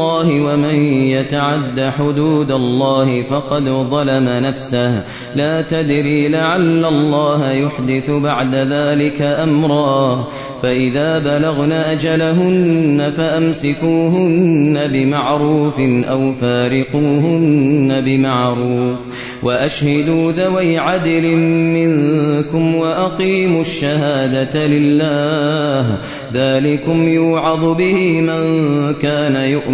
ومن يتعد حدود الله فقد ظلم نفسه. لا تدري لعل الله يحدث بعد ذلك أمرا. فإذا بلغن أجلهن فأمسكوهن بمعروف أو فارقوهن بمعروف. وأشهدوا ذوي عدل منكم وأقيموا الشهادة لله. ذلكم يوعظ به من كان يؤمن.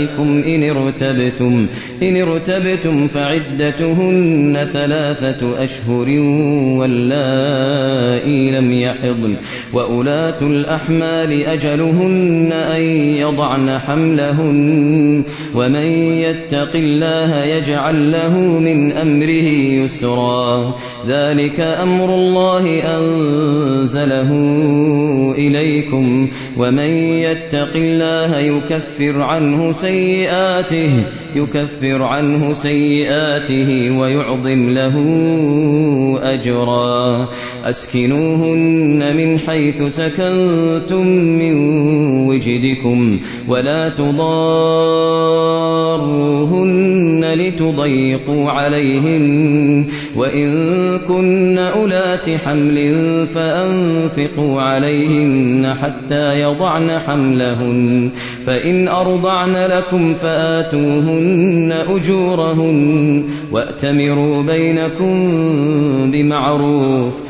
نسائكم إن ارتبتم إن ارتبتم فعدتهن ثلاثة أشهر واللائي لم يحضن وأولاة الأحمال أجلهن أن يضعن حملهن ومن يتق الله يجعل له من أمره يسرا ذلك أمر الله أنزله إليكم ومن يتق الله يكفر عنه سيئاته يكفر عنه سيئاته ويعظم له أجرا أسكنوهن من حيث سكنتم من وجدكم ولا تضاروهن لتضيقوا عليهن وإن كن أولات حمل فأنفقوا عليهن حتى يضعن حملهن فإن أرضعن لكم فآتوهن أجورهن وأتمروا بينكم بمعروف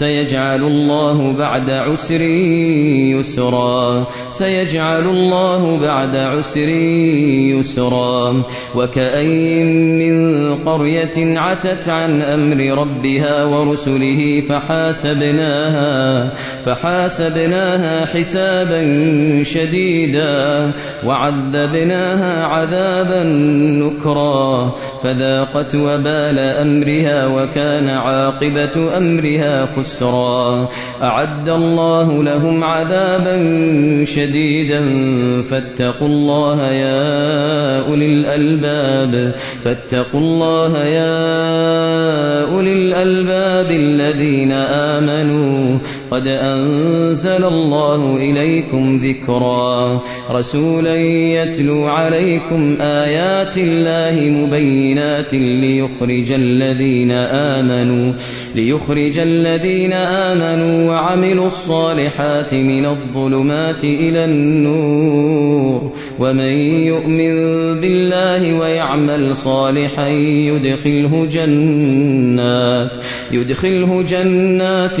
سيجعل الله بعد عسر يسرا. سيجعل الله بعد عسر يسرا. وكأين من قرية عتت عن أمر ربها ورسله فحاسبناها فحاسبناها حسابا شديدا. وعذبناها عذابا نكرا. فذاقت وبال أمرها وكان عاقبة أمرها خسرا. أعد الله لهم عذابا شديدا. فاتقوا الله يا أولي الألباب. فاتقوا الله يا قد أنزل الله إليكم ذكرا. رسولا يتلو عليكم آيات الله مبينات ليخرج الذين آمنوا ليخرج الذين آمنوا وعملوا الصالحات من الظلمات إلى النور. ومن يؤمن بالله ويعمل صالحا يدخله جنات يدخله جنات